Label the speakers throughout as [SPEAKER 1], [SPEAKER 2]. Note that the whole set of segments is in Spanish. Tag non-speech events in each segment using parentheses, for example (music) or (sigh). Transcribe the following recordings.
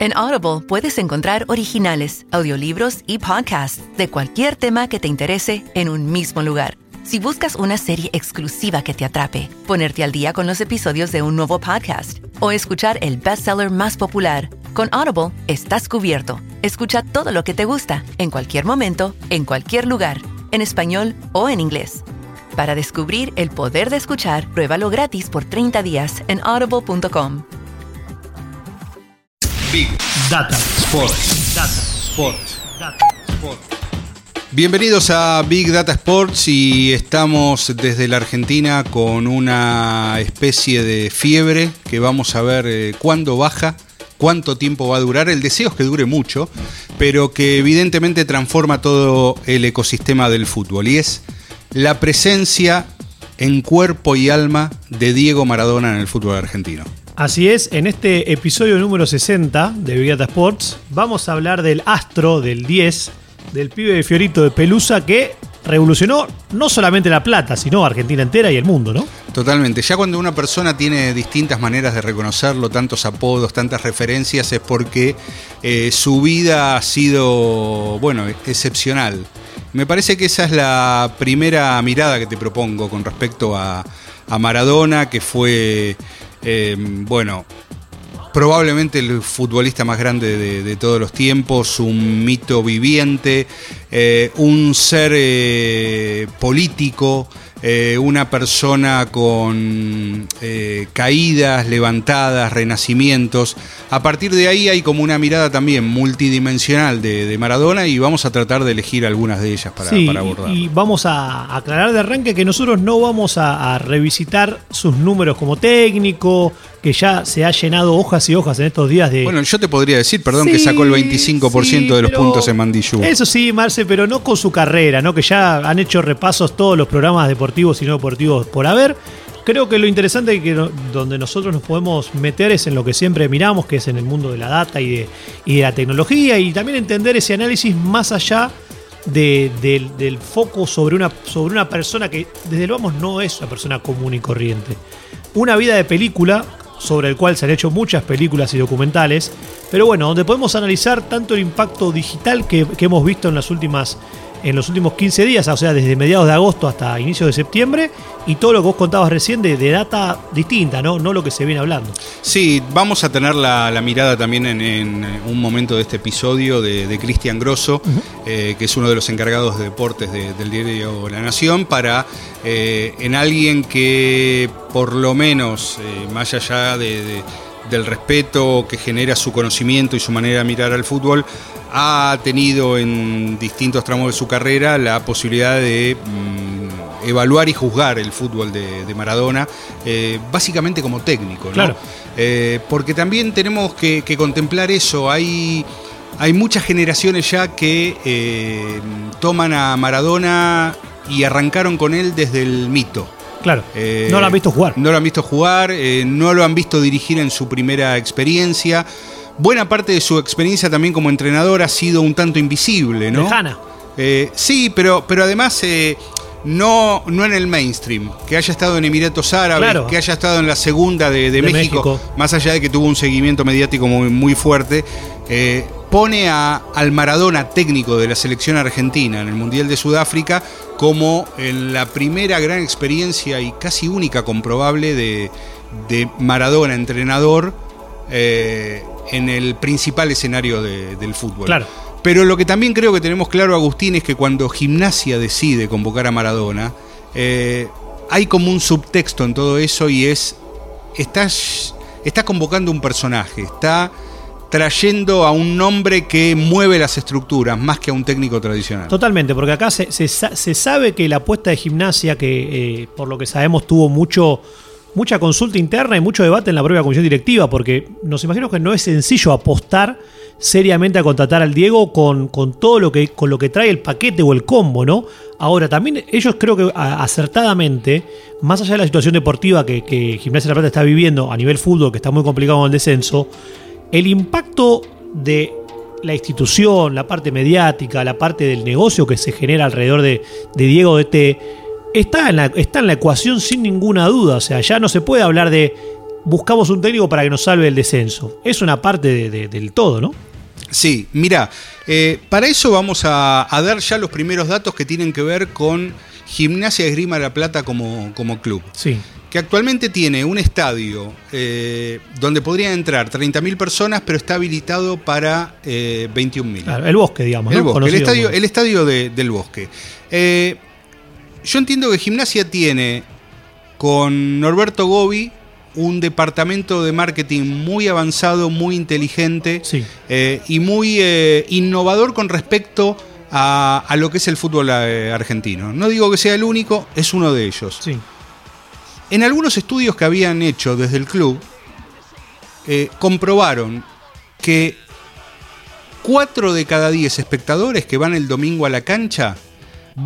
[SPEAKER 1] En Audible puedes encontrar originales, audiolibros y podcasts de cualquier tema que te interese en un mismo lugar. Si buscas una serie exclusiva que te atrape, ponerte al día con los episodios de un nuevo podcast o escuchar el bestseller más popular, con Audible estás cubierto. Escucha todo lo que te gusta, en cualquier momento, en cualquier lugar, en español o en inglés. Para descubrir el poder de escuchar, pruébalo gratis por 30 días en audible.com.
[SPEAKER 2] Big Data Sports. Data Sports. Data Sports. Bienvenidos a Big Data Sports y estamos desde la Argentina con una especie de fiebre que vamos a ver eh, cuándo baja, cuánto tiempo va a durar. El deseo es que dure mucho, pero que evidentemente transforma todo el ecosistema del fútbol y es la presencia en cuerpo y alma de Diego Maradona en el fútbol argentino.
[SPEAKER 3] Así es, en este episodio número 60 de Big Data Sports vamos a hablar del astro, del 10, del pibe de Fiorito de Pelusa que revolucionó no solamente La Plata, sino Argentina entera y el mundo, ¿no?
[SPEAKER 2] Totalmente. Ya cuando una persona tiene distintas maneras de reconocerlo, tantos apodos, tantas referencias, es porque eh, su vida ha sido, bueno, excepcional. Me parece que esa es la primera mirada que te propongo con respecto a, a Maradona, que fue eh, bueno, probablemente el futbolista más grande de, todos los tiempos, un mito viviente, eh, un ser eh, político, eh, una persona con eh, caídas, levantadas, renacimientos. A partir de ahí hay como una mirada también multidimensional de, Maradona y vamos a tratar de elegir algunas de ellas para, abordar.
[SPEAKER 3] Y vamos a aclarar de arranque que nosotros no vamos a revisitar sus números como técnico, que ya se ha llenado hojas y hojas en estos días de.
[SPEAKER 2] Bueno, yo te podría decir, perdón, que sacó el 25% de los puntos en Mandillú.
[SPEAKER 3] Eso sí, Marce, pero no con su carrera, ¿no? Que ya han hecho repasos todos los programas deportivos y no deportivos por haber. Creo que lo interesante es que donde nosotros nos podemos meter es en lo que siempre miramos, que es en el mundo de la data y de, la tecnología, y también entender ese análisis más allá del, foco sobre una, sobre una persona que, desde luego, no es una persona común y corriente. Una vida de película sobre el cual se han hecho muchas películas y documentales, pero bueno, donde podemos analizar tanto el impacto digital que hemos visto en las últimas en los últimos 15 días, o sea, desde mediados de agosto hasta inicios de septiembre, y todo lo que vos contabas recién de, data distinta, ¿no? No lo que se viene hablando.
[SPEAKER 2] Sí, vamos a tener la, mirada también en, un momento de este episodio de, Cristian Grosso, eh, que es uno de los encargados de deportes del diario La Nación, para eh, en alguien que por lo menos, eh, más allá del respeto que genera su conocimiento y su manera de mirar al fútbol, ha tenido en distintos tramos de su carrera la posibilidad de mm, evaluar y juzgar el fútbol de, Maradona, eh, básicamente como técnico,
[SPEAKER 3] Claro.
[SPEAKER 2] Eh, porque también tenemos que, contemplar eso. Hay, hay muchas generaciones ya que eh, toman a Maradona y arrancaron con él desde el mito.
[SPEAKER 3] Claro. no lo han visto jugar.
[SPEAKER 2] No lo han visto jugar, no lo han visto dirigir en su primera experiencia buena parte de su experiencia también como entrenador ha sido un tanto invisible, ¿no?
[SPEAKER 3] Lejana.
[SPEAKER 2] Eh, sí, pero, pero además eh, no, no en el mainstream. Que haya estado en Emiratos Árabes, que haya estado en la segunda de, México, más allá de que tuvo un seguimiento mediático muy, muy fuerte, eh, pone a, al Maradona técnico de la selección argentina en el Mundial de Sudáfrica como en la primera gran experiencia y casi única comprobable de, de Maradona entrenador en el principal escenario del fútbol.
[SPEAKER 3] Claro.
[SPEAKER 2] Pero lo que también creo que tenemos claro, Agustín, es que cuando Gimnasia decide convocar a Maradona, eh, hay como un subtexto en todo eso y es, estás, está convocando un personaje, está trayendo a un nombre que mueve las estructuras más que a un técnico tradicional.
[SPEAKER 3] Totalmente, porque acá se, sabe que la apuesta de gimnasia, que eh, por lo que sabemos tuvo mucho mucha consulta interna y mucho debate en la propia comisión directiva, porque nos imaginamos que no es sencillo apostar seriamente a contratar al Diego con, con, todo lo que, con lo que trae el paquete o el combo, ¿no? Ahora, también ellos creo que acertadamente, más allá de la situación deportiva que, que Gimnasia de la Plata está viviendo a nivel fútbol, que está muy complicado con el descenso, el impacto de la institución, la parte mediática, la parte del negocio que se genera alrededor de, de Diego DT está en, la, está en la ecuación sin ninguna duda. O sea, ya no se puede hablar de buscamos un técnico para que nos salve el descenso. Es una parte del todo, ¿no?
[SPEAKER 2] Sí, mira, eh, para eso vamos a, dar ya los primeros datos que tienen que ver con Gimnasia Esgrima de la Plata como, como club.
[SPEAKER 3] Sí.
[SPEAKER 2] Que actualmente tiene un estadio eh, donde podrían entrar 30.000 personas, pero está habilitado para eh, 21.000.
[SPEAKER 3] el bosque, digamos.
[SPEAKER 2] El bosque, el estadio, el estadio del bosque. Yo entiendo que Gimnasia tiene con Norberto Gobi un departamento de marketing muy avanzado, muy inteligente eh, y muy eh, innovador con respecto a, lo que es el fútbol eh, argentino. No digo que sea el único, es uno de ellos. En algunos estudios que habían hecho desde el club, comprobaron que 4 de cada 10 espectadores que van el domingo a la cancha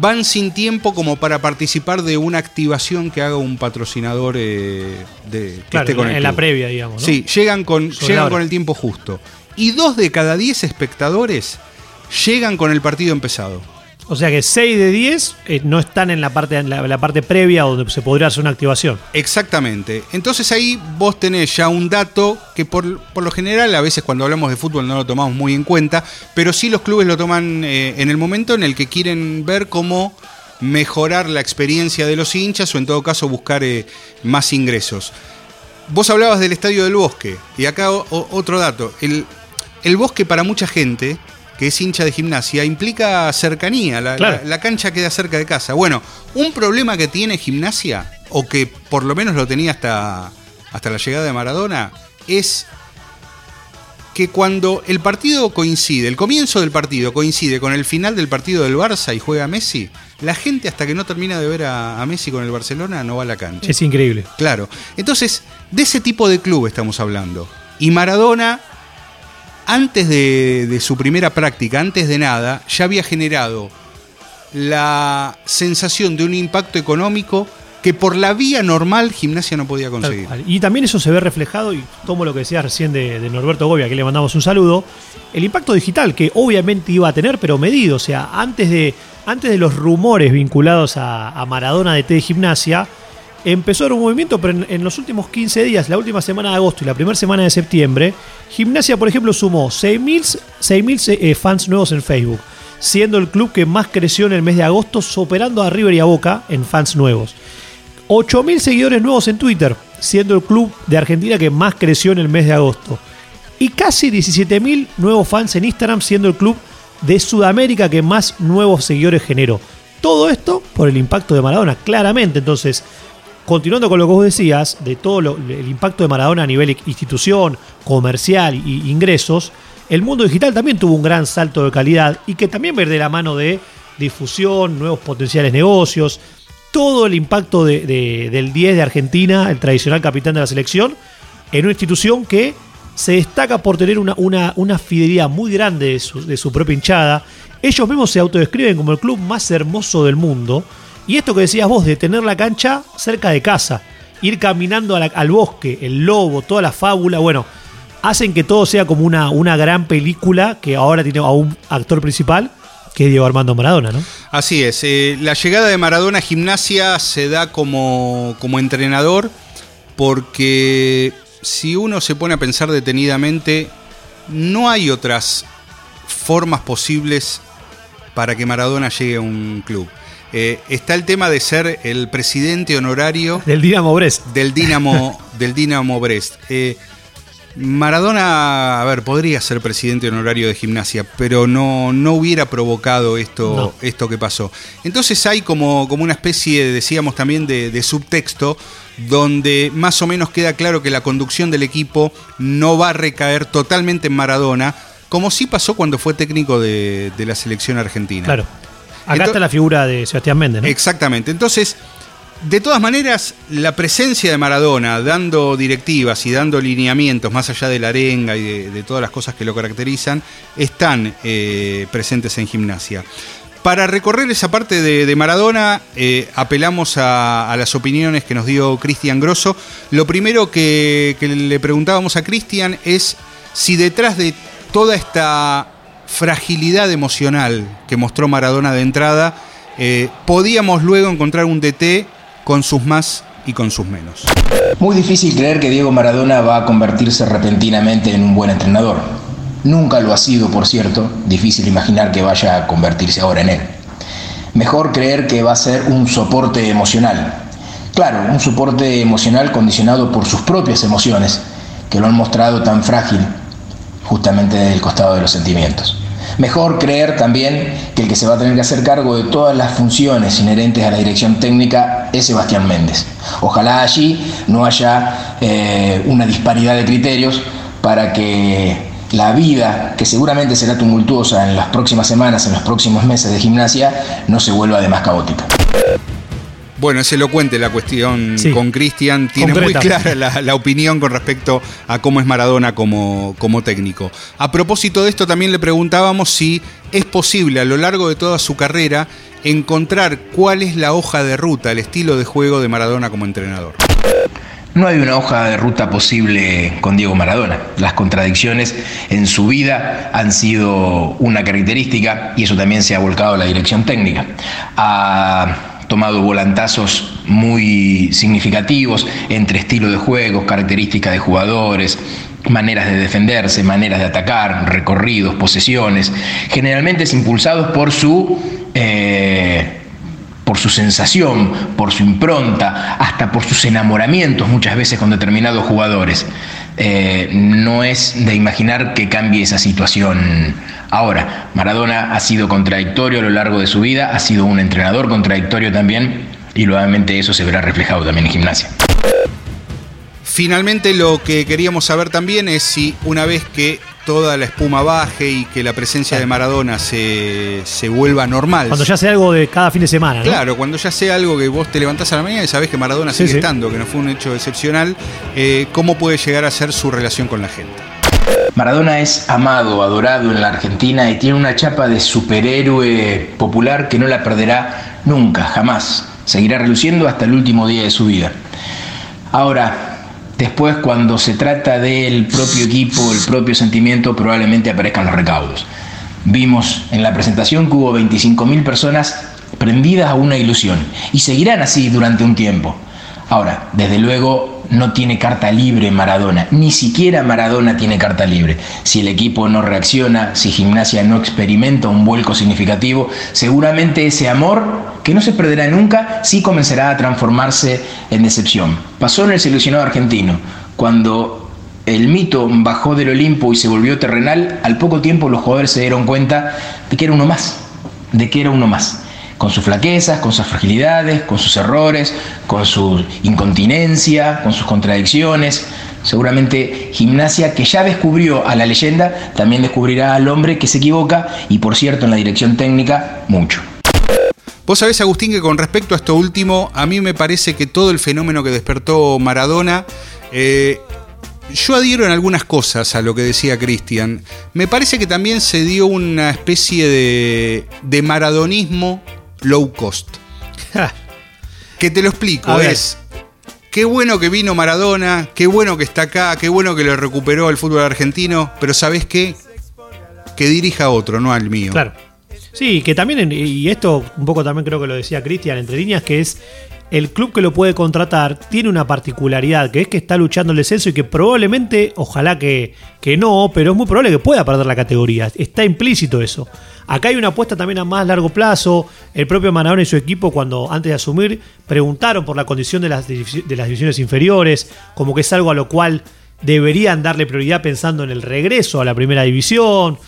[SPEAKER 2] van sin tiempo como para participar de una activación que haga un patrocinador eh, de,
[SPEAKER 3] que esté con en la previa, digamos.
[SPEAKER 2] Sí, llegan con, llegan con el tiempo justo. Y dos de cada diez espectadores llegan con el partido empezado.
[SPEAKER 3] O sea que 6 de 10 eh, no están en la parte, en la, parte previa donde se podría hacer una activación.
[SPEAKER 2] Exactamente. Entonces ahí vos tenés ya un dato que por, lo general a veces cuando hablamos de fútbol no lo tomamos muy en cuenta, pero sí los clubes lo toman eh, en el momento en el que quieren ver cómo mejorar la experiencia de los hinchas o en todo caso buscar eh, más ingresos. Vos hablabas del Estadio del Bosque y acá otro dato. El, el bosque para mucha gente que es hincha de gimnasia, implica cercanía, la, cancha queda cerca de casa. Bueno, un problema que tiene gimnasia, o que por lo menos lo tenía hasta, hasta la llegada de Maradona, es que cuando el partido coincide, el comienzo del partido coincide con el final del partido del Barça y juega Messi, la gente hasta que no termina de ver a, a, Messi con el Barcelona no va a la cancha.
[SPEAKER 3] Es increíble.
[SPEAKER 2] Claro. Entonces, de ese tipo de club estamos hablando. Y Maradona antes de, su primera práctica, antes de nada, ya había generado la sensación de un impacto económico que por la vía normal gimnasia no podía conseguir.
[SPEAKER 3] Y también eso se ve reflejado, y tomo lo que decías recién de, Norberto Gobia, que le mandamos un saludo, el impacto digital que obviamente iba a tener, pero medido. O sea, antes de, antes de los rumores vinculados a, a Maradona de T de gimnasia, empezó a un movimiento, pero en, los últimos 15 días, la última semana de agosto y la primera semana de septiembre, Gimnasia, por ejemplo, sumó 6.000 eh, fans nuevos en Facebook, siendo el club que más creció en el mes de agosto, superando a River y a Boca en fans nuevos. 8.000 seguidores nuevos en Twitter, siendo el club de Argentina que más creció en el mes de agosto. Y casi 17.000 nuevos fans en Instagram, siendo el club de Sudamérica que más nuevos seguidores generó. Todo esto por el impacto de Maradona, claramente. Entonces, continuando con lo que vos decías, de todo el impacto de Maradona a nivel institución, comercial e ingresos, el mundo digital también tuvo un gran salto de calidad y que también ver de la mano de difusión, nuevos potenciales negocios, todo el impacto del 10 de Argentina, el tradicional capitán de la selección, en una institución que se destaca por tener una, fidelidad muy grande de su propia hinchada. Ellos mismos se autodescriben como el club más hermoso del mundo y esto que decías vos, de tener la cancha cerca de casa, ir caminando al bosque, el lobo, toda la fábula, bueno, hacen que todo sea como una, una gran película que ahora tiene a un actor principal que es Diego Armando Maradona, ¿no?
[SPEAKER 2] Así es. Eh, la llegada de Maradona a gimnasia se da como, como entrenador porque si uno se pone a pensar detenidamente, no hay otras formas posibles para que Maradona llegue a un club. Eh, está el tema de ser el presidente honorario
[SPEAKER 3] del Dinamo Brest.
[SPEAKER 2] Del Dinamo, (laughs) del Dinamo Brest. Eh, Maradona, a ver, podría ser presidente honorario de gimnasia, pero no, no hubiera provocado esto, esto que pasó. Entonces hay como, como una especie, decíamos también, de, subtexto donde más o menos queda claro que la conducción del equipo no va a recaer totalmente en Maradona, como sí pasó cuando fue técnico de, de la selección argentina.
[SPEAKER 3] Claro. Acá está la figura de Sebastián Méndez, ¿no?
[SPEAKER 2] Exactamente. Entonces, de todas maneras, la presencia de Maradona dando directivas y dando lineamientos más allá de la arenga y de, todas las cosas que lo caracterizan, están eh, presentes en gimnasia. Para recorrer esa parte de, Maradona, eh, apelamos a, las opiniones que nos dio Cristian Grosso. Lo primero que, que le preguntábamos a Cristian es si detrás de toda esta fragilidad emocional que mostró Maradona de entrada, eh, podíamos luego encontrar un DT con sus más y con sus menos.
[SPEAKER 4] Muy difícil creer que Diego Maradona va a convertirse repentinamente en un buen entrenador. Nunca lo ha sido, por cierto, difícil imaginar que vaya a convertirse ahora en él. Mejor creer que va a ser un soporte emocional. Claro, un soporte emocional condicionado por sus propias emociones, que lo han mostrado tan frágil justamente desde el costado de los sentimientos. Mejor creer también que el que se va a tener que hacer cargo de todas las funciones inherentes a la dirección técnica es Sebastián Méndez. Ojalá allí no haya eh, una disparidad de criterios para que la vida, que seguramente será tumultuosa en las próximas semanas, en los próximos meses de gimnasia, no se vuelva de más caótica.
[SPEAKER 2] Bueno, es elocuente la cuestión con Cristian. Tiene muy clara la, opinión con respecto a cómo es Maradona como, como técnico. A propósito de esto, también le preguntábamos si es posible a lo largo de toda su carrera encontrar cuál es la hoja de ruta, el estilo de juego de Maradona como entrenador.
[SPEAKER 4] No hay una hoja de ruta posible con Diego Maradona. Las contradicciones en su vida han sido una característica y eso también se ha volcado a la dirección técnica tomado volantazos muy significativos entre estilo de juegos, características de jugadores, maneras de defenderse, maneras de atacar, recorridos, posesiones, generalmente impulsados por su eh, por su sensación, por su impronta, hasta por sus enamoramientos muchas veces con determinados jugadores. Eh, no es de imaginar que cambie esa situación ahora. Maradona ha sido contradictorio a lo largo de su vida, ha sido un entrenador contradictorio también y nuevamente eso se verá reflejado también en gimnasia.
[SPEAKER 2] Finalmente lo que queríamos saber también es si una vez que toda la espuma baje y que la presencia de Maradona se, vuelva normal.
[SPEAKER 3] Cuando ya sea algo de cada fin de semana, ¿no?
[SPEAKER 2] Claro, cuando ya sea algo que vos te levantás a la mañana y sabés que Maradona sigue estando, que no fue un hecho excepcional, eh, ¿cómo puede llegar a ser su relación con la gente?
[SPEAKER 4] Maradona es amado, adorado en la Argentina y tiene una chapa de superhéroe popular que no la perderá nunca, jamás. Seguirá reluciendo hasta el último día de su vida. Ahora, Después, cuando se trata del propio equipo, el propio sentimiento, probablemente aparezcan los recaudos. Vimos en la presentación que hubo 25.000 personas prendidas a una ilusión y seguirán así durante un tiempo. Ahora, desde luego no tiene carta libre Maradona, ni siquiera Maradona tiene carta libre. Si el equipo no reacciona, si Gimnasia no experimenta un vuelco significativo, seguramente ese amor, que no se perderá nunca, sí comenzará a transformarse en decepción. Pasó en el seleccionado argentino, cuando el mito bajó del Olimpo y se volvió terrenal, al poco tiempo los jugadores se dieron cuenta de que era uno más, de que era uno más con sus flaquezas, con sus fragilidades, con sus errores, con su incontinencia, con sus contradicciones. Seguramente Gimnasia, que ya descubrió a la leyenda, también descubrirá al hombre que se equivoca y, por cierto, en la dirección técnica, mucho.
[SPEAKER 2] Vos sabés, Agustín, que con respecto a esto último, a mí me parece que todo el fenómeno que despertó Maradona eh, yo adhiero en algunas cosas a lo que decía Cristian. Me parece que también se dio una especie de, de maradonismo low cost. que te lo explico, es qué bueno que vino Maradona, qué bueno que está acá, qué bueno que lo recuperó el fútbol argentino, pero ¿sabes qué? Que dirija a otro, no al mío.
[SPEAKER 3] Claro. Sí, que también, y esto un poco también creo que lo decía Cristian entre líneas, que es el club que lo puede contratar tiene una particularidad, que es que está luchando el descenso y que probablemente, ojalá que, que no, pero es muy probable que pueda perder la categoría. Está implícito eso. Acá hay una apuesta también a más largo plazo. El propio Maradona y su equipo, cuando antes de asumir, preguntaron por la condición de las, de las divisiones inferiores, como que es algo a lo cual deberían darle prioridad pensando en el regreso a la primera división.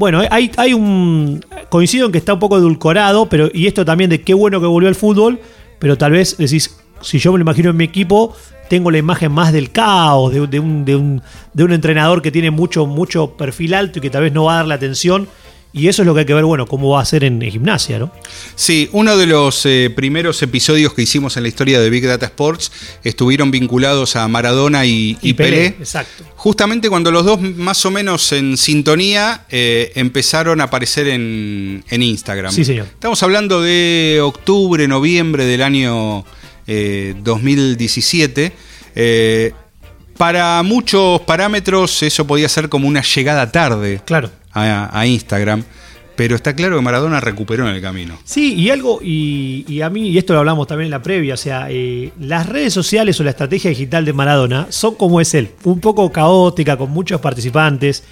[SPEAKER 3] Bueno, hay, hay un. Coincido en que está un poco edulcorado, pero. Y esto también de qué bueno que volvió al fútbol pero tal vez decís, si yo me lo imagino en mi equipo, tengo la imagen más del caos, de, un, de, un, de un, entrenador que tiene mucho, mucho perfil alto y que tal vez no va a dar la atención. Y eso es lo que hay que ver, bueno, cómo va a ser en gimnasia, ¿no?
[SPEAKER 2] Sí, uno de los eh, primeros episodios que hicimos en la historia de Big Data Sports estuvieron vinculados a Maradona y, Pelé,
[SPEAKER 3] Exacto.
[SPEAKER 2] Justamente cuando los dos más o menos en sintonía eh, empezaron a aparecer en, Instagram.
[SPEAKER 3] Sí, señor.
[SPEAKER 2] Estamos hablando de octubre, noviembre del año 2017. Eh, para muchos parámetros eso podía ser como una llegada tarde.
[SPEAKER 3] Claro
[SPEAKER 2] a, Instagram. pero está claro que Maradona recuperó en el camino.
[SPEAKER 3] Sí, y algo, y, a mí, y esto lo hablamos también en la previa, o sea, eh, las redes sociales o la estrategia digital de Maradona son como es él, un poco caótica, con muchos participantes.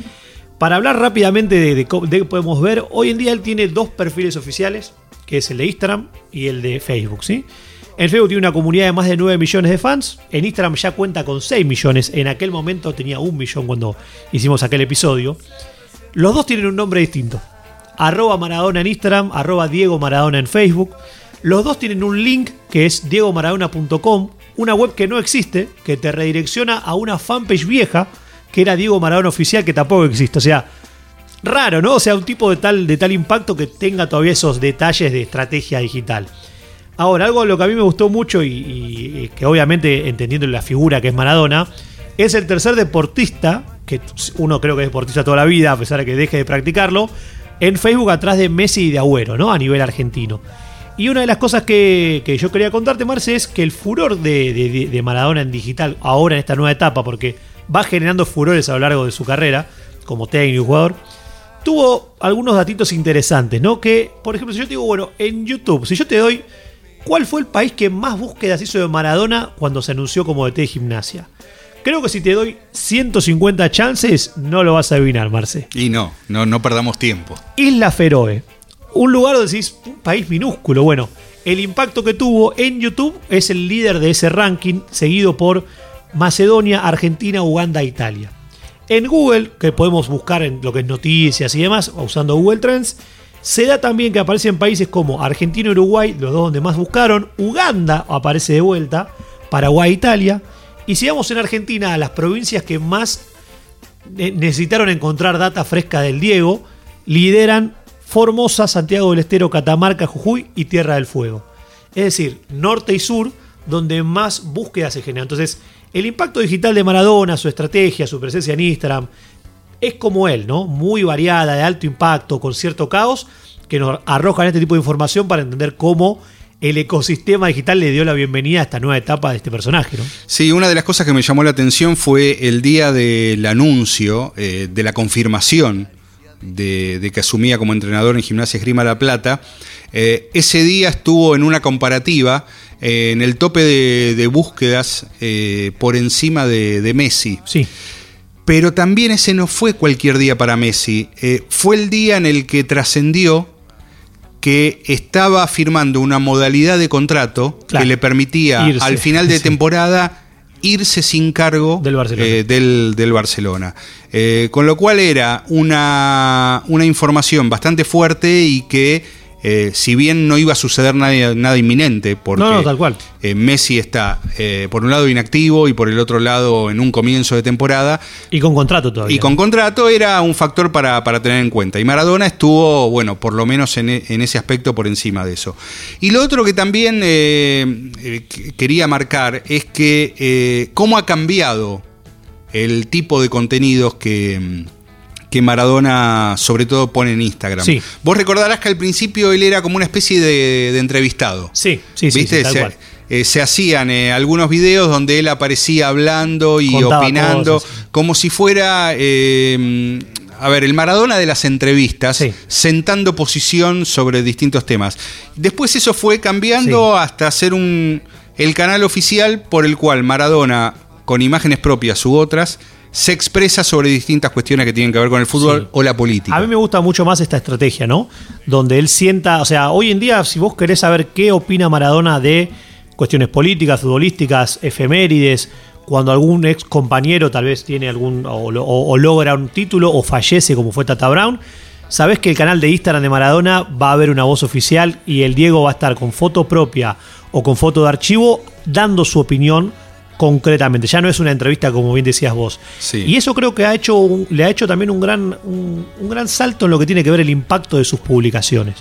[SPEAKER 3] Para hablar rápidamente de, de, podemos ver, hoy en día él tiene dos perfiles oficiales, que es el de Instagram y el de Facebook, ¿sí? En Facebook tiene una comunidad de más de 9 millones de fans. En Instagram ya cuenta con 6 millones. En aquel momento tenía un millón cuando hicimos aquel episodio. Los dos tienen un nombre distinto arroba Maradona en Instagram, arroba Diego Maradona en Facebook. Los dos tienen un link que es diegomaradona.com, una web que no existe, que te redirecciona a una fanpage vieja, que era Diego Maradona Oficial, que tampoco existe. O sea, raro, ¿no? O sea, un tipo de tal, de tal impacto que tenga todavía esos detalles de estrategia digital. Ahora, algo lo que a mí me gustó mucho y que obviamente entendiendo la figura que es Maradona, es el tercer deportista, que uno creo que es deportista toda la vida, a pesar de que deje de practicarlo, en Facebook atrás de Messi y de Agüero, ¿no? A nivel argentino. Y una de las cosas que, yo quería contarte, Marce, es que el furor de, Maradona en digital, ahora en esta nueva etapa, porque va generando furores a lo largo de su carrera, como técnico y jugador, tuvo algunos datitos interesantes, ¿no? Que, por ejemplo, si yo te digo, bueno, en YouTube, si yo te doy, ¿cuál fue el país que más búsquedas hizo de Maradona cuando se anunció como DT de gimnasia? Creo que si te doy 150 chances, no lo vas a adivinar, Marce.
[SPEAKER 2] Y no, no, no perdamos tiempo.
[SPEAKER 3] Isla Feroe. Un lugar donde decís, un país minúsculo. Bueno, el impacto que tuvo en YouTube es el líder de ese ranking, seguido por Macedonia, Argentina, Uganda Italia. En Google, que podemos buscar en lo que es noticias y demás, usando Google Trends, se da también que aparecen países como Argentina y Uruguay, los dos donde más buscaron, Uganda aparece de vuelta, Paraguay, Italia, y si vamos en Argentina a las provincias que más necesitaron encontrar data fresca del Diego, lideran Formosa, Santiago del Estero, Catamarca, Jujuy y Tierra del Fuego. Es decir, norte y sur, donde más búsquedas se generan. Entonces, el impacto digital de Maradona, su estrategia, su presencia en Instagram, es como él, ¿no? Muy variada, de alto impacto, con cierto caos, que nos arrojan este tipo de información para entender cómo el ecosistema digital le dio la bienvenida a esta nueva etapa de este personaje. ¿no?
[SPEAKER 2] Sí, una de las cosas que me llamó la atención fue el día del anuncio, eh, de la confirmación de, que asumía como entrenador en Gimnasia Esgrima La Plata. Eh, ese día estuvo en una comparativa eh, en el tope de, búsquedas por encima de, de, Messi.
[SPEAKER 3] Sí.
[SPEAKER 2] Pero también ese no fue cualquier día para Messi. fue el día en el que trascendió que estaba firmando una modalidad de contrato que le permitía al final de temporada irse sin cargo
[SPEAKER 3] del
[SPEAKER 2] Barcelona. Eh, eh, con lo cual era una, una información bastante fuerte y que eh, si bien no iba a suceder nada, nada inminente, porque
[SPEAKER 3] tal cual.
[SPEAKER 2] Eh, Messi está eh, por un lado inactivo y por el otro lado en un comienzo de temporada.
[SPEAKER 3] Y con contrato todavía.
[SPEAKER 2] Y con contrato era un factor para, tener en cuenta. Y Maradona estuvo, bueno, por lo menos en, en, ese aspecto por encima de eso. Y lo otro que también quería marcar es que cómo ha cambiado el tipo de contenidos que que Maradona sobre todo pone en Instagram. Vos recordarás que al principio él era como una especie de, entrevistado.
[SPEAKER 3] Sí, sí, sí.
[SPEAKER 2] se, eh, se, hacían eh, algunos videos donde él aparecía hablando y opinando, como si fuera... Eh, a ver, el Maradona de las entrevistas, sentando posición sobre distintos temas. Después eso fue cambiando hasta hacer un, el canal oficial por el cual Maradona, con imágenes propias u otras, se expresa sobre distintas cuestiones que tienen que ver con el fútbol o la política.
[SPEAKER 3] A mí me gusta mucho más esta estrategia, ¿no? Donde él sienta, o sea, hoy en día, si vos querés saber qué opina Maradona de cuestiones políticas, futbolísticas, efemérides, cuando algún ex compañero tal vez tiene algún, o, logra un título, o fallece como fue Tata Brown, sabés que el canal de Instagram de Maradona va a haber una voz oficial y el Diego va a estar con foto propia o con foto de archivo dando su opinión concretamente. Ya no es una entrevista como bien decías vos. Y eso creo que ha hecho le ha hecho también un gran, un, gran salto en lo que tiene que ver el impacto de sus publicaciones.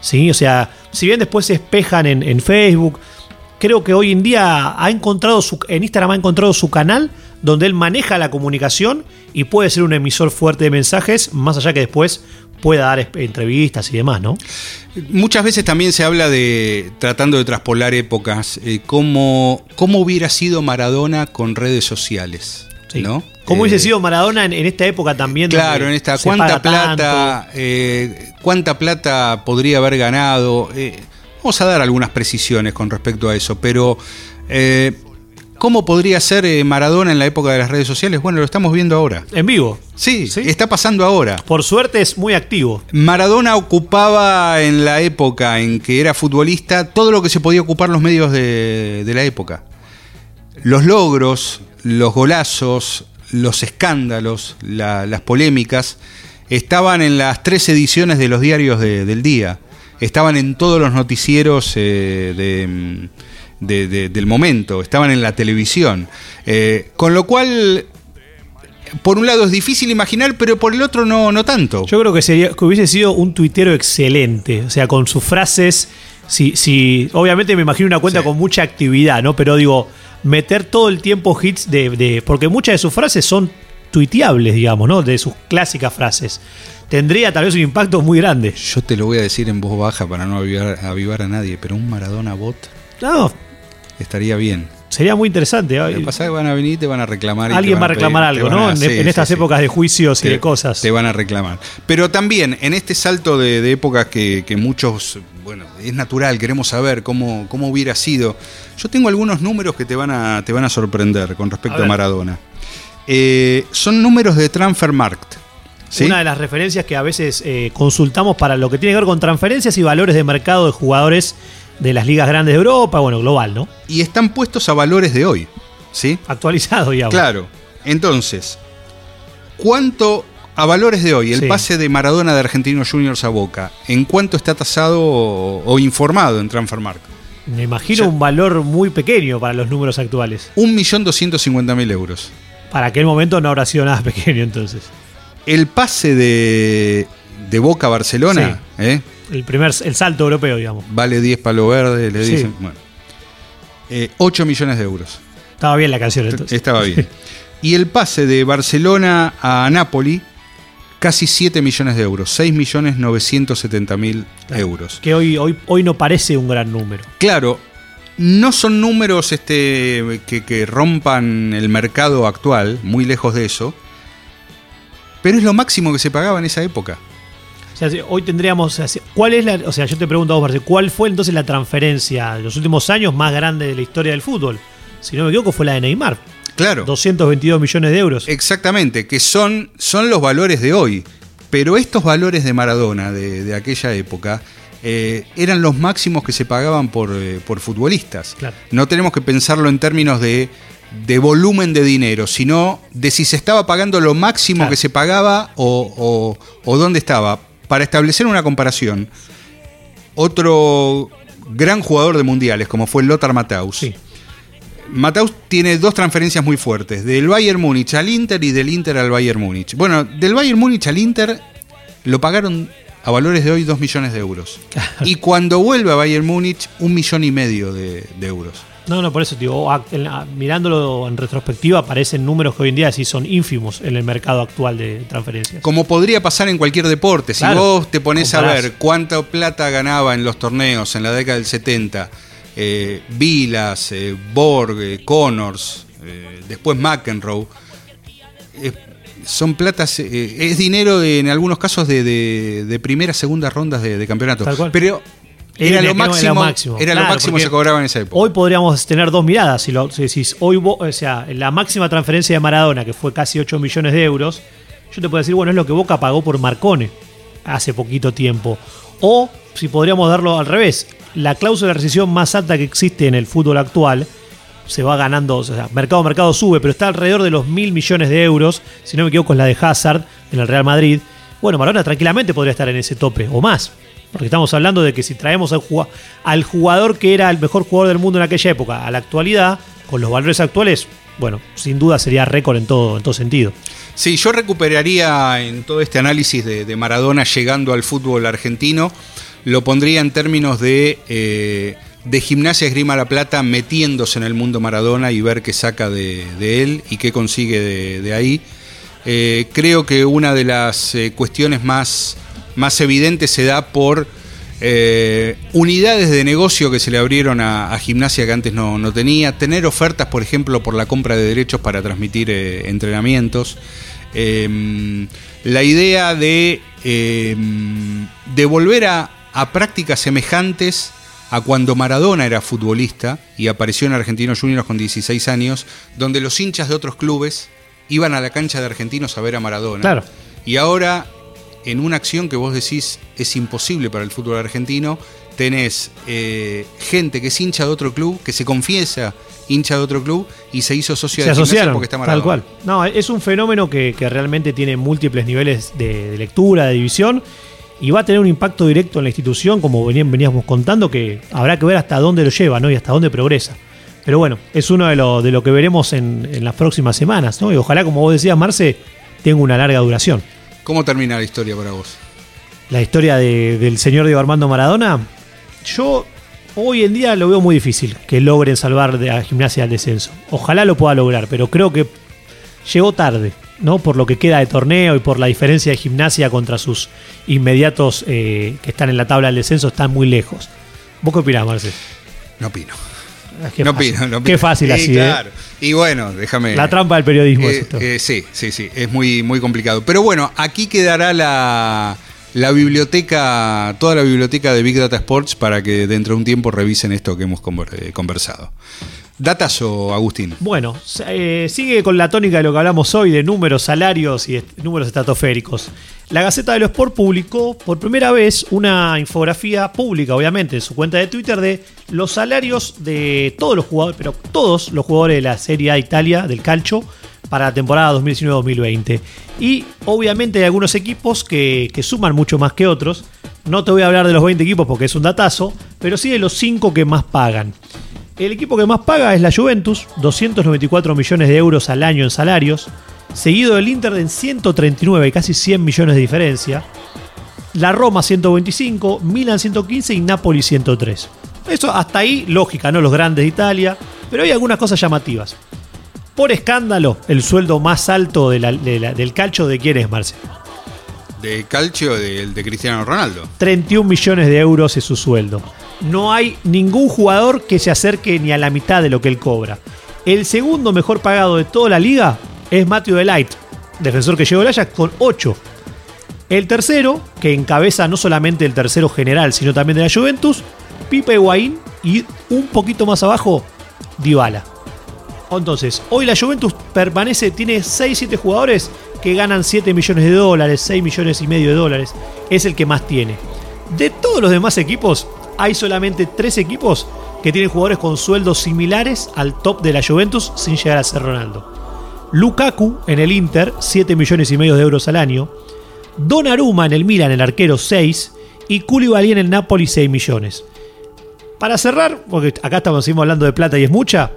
[SPEAKER 3] ¿Sí? O sea, si bien después se espejan en, Facebook, creo que hoy en día ha encontrado su, en Instagram ha encontrado su canal donde él maneja la comunicación y puede ser un emisor fuerte de mensajes, más allá que después pueda dar entrevistas y demás, ¿no?
[SPEAKER 2] Muchas veces también se habla de, tratando de traspolar épocas, eh, cómo, hubiera sido Maradona con redes sociales.
[SPEAKER 3] Sí.
[SPEAKER 2] ¿no?
[SPEAKER 3] ¿Cómo
[SPEAKER 2] Eh,
[SPEAKER 3] hubiese sido Maradona en, en esta época también?
[SPEAKER 2] Claro, en esta, ¿cuánta plata, eh, cuánta plata podría haber ganado? Eh, vamos a dar algunas precisiones con respecto a eso, pero eh, ¿cómo podría ser eh, Maradona en la época de las redes sociales? Bueno, lo estamos viendo ahora.
[SPEAKER 3] En vivo.
[SPEAKER 2] Sí,
[SPEAKER 3] Sí.
[SPEAKER 2] está pasando ahora.
[SPEAKER 3] Por suerte es muy activo.
[SPEAKER 2] Maradona ocupaba en la época en que era futbolista todo lo que se podía ocupar los medios de, de la época. Los logros, los golazos, los escándalos, la- las polémicas, estaban en las tres ediciones de los diarios de- del día. Estaban en todos los noticieros eh, de, mm, de- de- del momento, estaban en la televisión. Eh, con lo cual, por un lado es difícil imaginar, pero por el otro no, no tanto.
[SPEAKER 3] Yo creo que, sería, que hubiese sido un tuitero excelente. O sea, con sus frases. Si, si, obviamente me imagino una cuenta
[SPEAKER 2] Sí.
[SPEAKER 3] con mucha actividad, ¿no? Pero digo, meter todo el tiempo hits de. de- porque muchas de sus frases son tuiteables, digamos, ¿no? De sus clásicas frases. Tendría tal vez un impacto muy grande.
[SPEAKER 2] Yo te lo voy a decir en voz baja para no avivar, avivar a nadie, pero un Maradona bot
[SPEAKER 3] No,
[SPEAKER 2] estaría bien.
[SPEAKER 3] sería muy interesante.
[SPEAKER 2] Lo que pasa es que van a venir y te van a reclamar.
[SPEAKER 3] Alguien va a reclamar
[SPEAKER 2] pedir-
[SPEAKER 3] algo, ¿no?
[SPEAKER 2] a-
[SPEAKER 3] En,
[SPEAKER 2] sí,
[SPEAKER 3] en
[SPEAKER 2] sí,
[SPEAKER 3] estas
[SPEAKER 2] sí.
[SPEAKER 3] épocas de juicios y de cosas.
[SPEAKER 2] Te van a reclamar. Pero también en este salto de, de épocas que, que muchos, bueno, es natural, queremos saber cómo, cómo hubiera sido. Yo tengo algunos números que te van a, te van a sorprender con respecto
[SPEAKER 3] A.
[SPEAKER 2] Maradona. Eh, son números de Transfermarkt. ¿sí?
[SPEAKER 3] Una de las referencias que a veces eh, consultamos para lo que tiene que ver con transferencias y valores de mercado de jugadores de las ligas grandes de Europa, bueno, global, ¿no?
[SPEAKER 2] Y están puestos a valores de hoy. ¿Sí?
[SPEAKER 3] Actualizado, digamos.
[SPEAKER 2] Claro. Entonces, ¿cuánto a valores de hoy el
[SPEAKER 3] Sí.
[SPEAKER 2] pase de Maradona de Argentinos Juniors a Boca? ¿En cuánto está tasado o, o informado en Transfermarkt?
[SPEAKER 3] Me imagino
[SPEAKER 2] Ya.
[SPEAKER 3] un valor muy pequeño para los números actuales.
[SPEAKER 2] 1.250.000 euros.
[SPEAKER 3] Para aquel momento no habrá sido nada (laughs) pequeño entonces.
[SPEAKER 2] El pase de, de Boca a Barcelona ¿eh?
[SPEAKER 3] El primer, el salto europeo, digamos.
[SPEAKER 2] vale 10 palos verdes, le
[SPEAKER 3] Sí.
[SPEAKER 2] dicen. Bueno. Eh, 8 millones de euros.
[SPEAKER 3] Estaba bien la canción entonces.
[SPEAKER 2] Estaba bien. (laughs) Y el pase de Barcelona a Napoli, casi 7 millones de euros. 6 millones 970 mil euros.
[SPEAKER 3] Que hoy, hoy, hoy no parece un gran número.
[SPEAKER 2] Claro, no son números este, que, que rompan el mercado actual, muy lejos de eso. Pero es lo máximo que se pagaba en esa época.
[SPEAKER 3] O sea, hoy tendríamos. ¿Cuál es la.? O sea, yo te pregunto a vos, Marce, ¿cuál fue entonces la transferencia de los últimos años más grande de la historia del fútbol? Si no me equivoco, fue la de Neymar.
[SPEAKER 2] Claro.
[SPEAKER 3] 222 millones de euros.
[SPEAKER 2] Exactamente, que son, son los valores de hoy. Pero estos valores de Maradona de, de aquella época eh, eran los máximos que se pagaban por, eh, por futbolistas.
[SPEAKER 3] Claro.
[SPEAKER 2] No tenemos que pensarlo en términos de, de volumen de dinero, sino de si se estaba pagando lo máximo
[SPEAKER 3] Claro.
[SPEAKER 2] que se pagaba o, o- o dónde estaba. Para establecer una comparación, otro gran jugador de mundiales, como fue Lothar Matthaus,
[SPEAKER 3] Sí.
[SPEAKER 2] Matthaus tiene dos transferencias muy fuertes, del Bayern Múnich al Inter y del Inter al Bayern Múnich. Bueno, del Bayern Múnich al Inter lo pagaron a valores de hoy 2 millones de euros. Y cuando vuelve a Bayern Múnich, un millón y medio de, de euros.
[SPEAKER 3] No, no, por eso, digo, mirándolo en retrospectiva, aparecen números que hoy en día sí son ínfimos en el mercado actual de transferencias.
[SPEAKER 2] Como podría pasar en cualquier deporte. Si
[SPEAKER 3] Claro.
[SPEAKER 2] vos te pones a ver cuánta plata ganaba en los torneos en la década del 70, eh, Vilas, eh, Borg, eh, Connors, después McEnroe, son platas, es dinero de- en algunos casos de, de- de primera, segunda rondas de, campeonato. Pero
[SPEAKER 3] Era lo máximo, era lo máximo.
[SPEAKER 2] era lo máximo que se cobraba en esa época.
[SPEAKER 3] Hoy podríamos tener dos miradas. Si, lo, si decís, hoy, vo- o sea, la máxima transferencia de Maradona, que fue casi 8 millones de euros, yo te puedo decir, bueno, es lo que Boca pagó por Marcone hace poquito tiempo. O, si podríamos darlo al revés, la cláusula de rescisión más alta que existe en el fútbol actual se va ganando, o sea, mercado mercado sube, pero está alrededor de los mil millones de euros, si no me equivoco, es la de Hazard en el Real Madrid. Bueno, Maradona tranquilamente podría estar en ese tope o más. Porque estamos hablando de que si traemos al, jugador que era el mejor jugador del mundo en aquella época a la actualidad, con los valores actuales, bueno, sin duda sería récord en todo, en todo sentido.
[SPEAKER 2] Sí, yo recuperaría en todo este análisis de, Maradona llegando al fútbol argentino, lo pondría en términos de, eh, de gimnasia esgrima La Plata metiéndose en el mundo Maradona y ver qué saca de, él y qué consigue de, de ahí. Eh, creo que una de las eh, cuestiones más, más evidentes se da por eh, unidades de negocio que se le abrieron a, gimnasia que antes no, tenía, tener ofertas, por ejemplo, por la compra de derechos para transmitir eh, entrenamientos. Em, la idea de, em, de volver a, a prácticas semejantes a cuando Maradona era futbolista y apareció en Argentinos Juniors con 16 años, donde los hinchas de otros clubes iban a la cancha de Argentinos a ver a Maradona.
[SPEAKER 3] Claro.
[SPEAKER 2] Y ahora en una acción que vos decís es imposible para el fútbol argentino, tenés eh, gente que es hincha de otro club, que se confiesa hincha de otro club y se hizo socio
[SPEAKER 3] de
[SPEAKER 2] asociaron,
[SPEAKER 3] porque está Tal cual. No, es un fenómeno que, realmente tiene múltiples niveles de, lectura, de división y va a tener un impacto directo en la institución, como veníamos contando, que habrá que ver hasta dónde lo lleva ¿no? y hasta dónde progresa. Pero bueno, es uno de lo, de lo que veremos en, en las próximas semanas, ¿no? Y ojalá, como vos decías, Marce, tenga una larga duración.
[SPEAKER 2] ¿Cómo termina la historia para vos?
[SPEAKER 3] La historia del señor Diego Armando Maradona. Yo hoy en día lo veo muy difícil que logren salvar de a gimnasia al descenso. Ojalá lo pueda lograr, pero creo que llegó tarde, ¿no? Por lo que queda de torneo y por la diferencia de gimnasia contra sus inmediatos eh, que están en la tabla del descenso, están muy lejos. ¿Vos qué opinás, Marcel?
[SPEAKER 2] No opino.
[SPEAKER 3] Qué no, fácil. Opino, no Qué fácil así, ¿eh?
[SPEAKER 2] Y bueno, déjame.
[SPEAKER 3] La trampa del periodismo.
[SPEAKER 2] Eh, eh, sí, sí, sí. Es muy, muy complicado. Pero bueno, aquí quedará la, la biblioteca, toda la biblioteca de Big Data Sports para que dentro de un tiempo revisen esto que hemos conversado. Datazo, Agustín.
[SPEAKER 3] Bueno, sigue con la tónica de lo que hablamos hoy de números, salarios y números estratosféricos. La Gaceta de los Sport publicó por primera vez una infografía pública, obviamente, en su cuenta de Twitter de los salarios de todos los jugadores, pero todos los jugadores de la Serie A Italia del calcio para la temporada 2019-2020. Y obviamente hay algunos equipos que, que, suman mucho más que otros. No te voy a hablar de los 20 equipos porque es un datazo, pero sí de los 5 que más pagan. El equipo que más paga es la Juventus, 294 millones de euros al año en salarios seguido del Inter en 139, casi 100 millones de diferencia. La Roma 125, Milan 115 y Napoli 103. Eso hasta ahí lógica, ¿no? Los grandes de Italia, pero hay algunas cosas llamativas. Por escándalo, el sueldo más alto del calcio de quién es, Marcelo.
[SPEAKER 2] De calcio del de Cristiano Ronaldo.
[SPEAKER 3] 31 millones de euros es su sueldo. No hay ningún jugador que se acerque ni a la mitad de lo que él cobra. El segundo mejor pagado de toda la liga es Matthew Delight, defensor que llegó al Ajax con 8. El tercero, que encabeza no solamente el tercero general, sino también de la Juventus, Pipe Higuaín y un poquito más abajo, Dybala. Entonces, hoy la Juventus permanece, tiene 6-7 jugadores que ganan 7 millones de dólares, 6 millones y medio de dólares. Es el que más tiene. De todos los demás equipos, hay solamente 3 equipos que tienen jugadores con sueldos similares al top de la Juventus sin llegar a ser Ronaldo. Lukaku en el Inter, 7 millones y medio de euros al año. Donnarumma en el Milan, el arquero, 6. Y Koulibaly en el Napoli, 6 millones. Para cerrar, porque acá estamos seguimos hablando de plata y es mucha,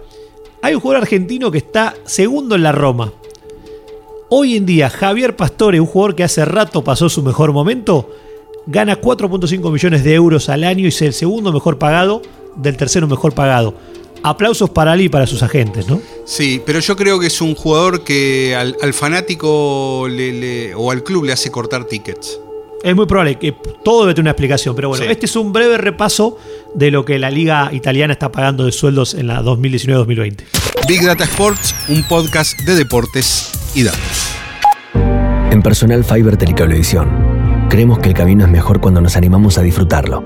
[SPEAKER 3] hay un jugador argentino que está segundo en la Roma. Hoy en día, Javier Pastore, un jugador que hace rato pasó su mejor momento, gana 4.5 millones de euros al año y es el segundo mejor pagado del tercero mejor pagado aplausos para él y para sus agentes, ¿no?
[SPEAKER 2] Sí, pero yo creo que es un jugador que al, fanático o al club le hace cortar tickets.
[SPEAKER 3] Es muy probable que todo debe tener una explicación, pero bueno, este es un breve repaso de lo que la liga italiana está pagando de sueldos en la 2019-2020.
[SPEAKER 2] Big Data Sports, un podcast de deportes y datos.
[SPEAKER 5] En Personal Fiber Telecablevisión, creemos que el camino es mejor cuando nos animamos a disfrutarlo.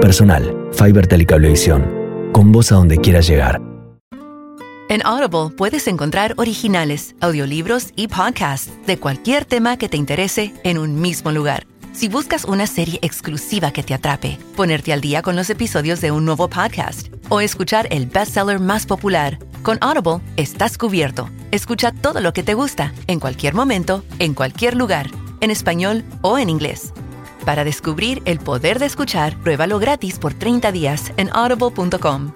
[SPEAKER 5] Personal Fiber Telecablevisión con vos a donde quieras llegar.
[SPEAKER 1] En Audible puedes encontrar originales, audiolibros y podcasts de cualquier tema que te interese en un mismo lugar. Si buscas una serie exclusiva que te atrape, ponerte al día con los episodios de un nuevo podcast o escuchar el bestseller más popular, con Audible estás cubierto. Escucha todo lo que te gusta, en cualquier momento, en cualquier lugar, en español o en inglés. Para descubrir el poder de escuchar, pruébalo gratis por 30 días en audible.com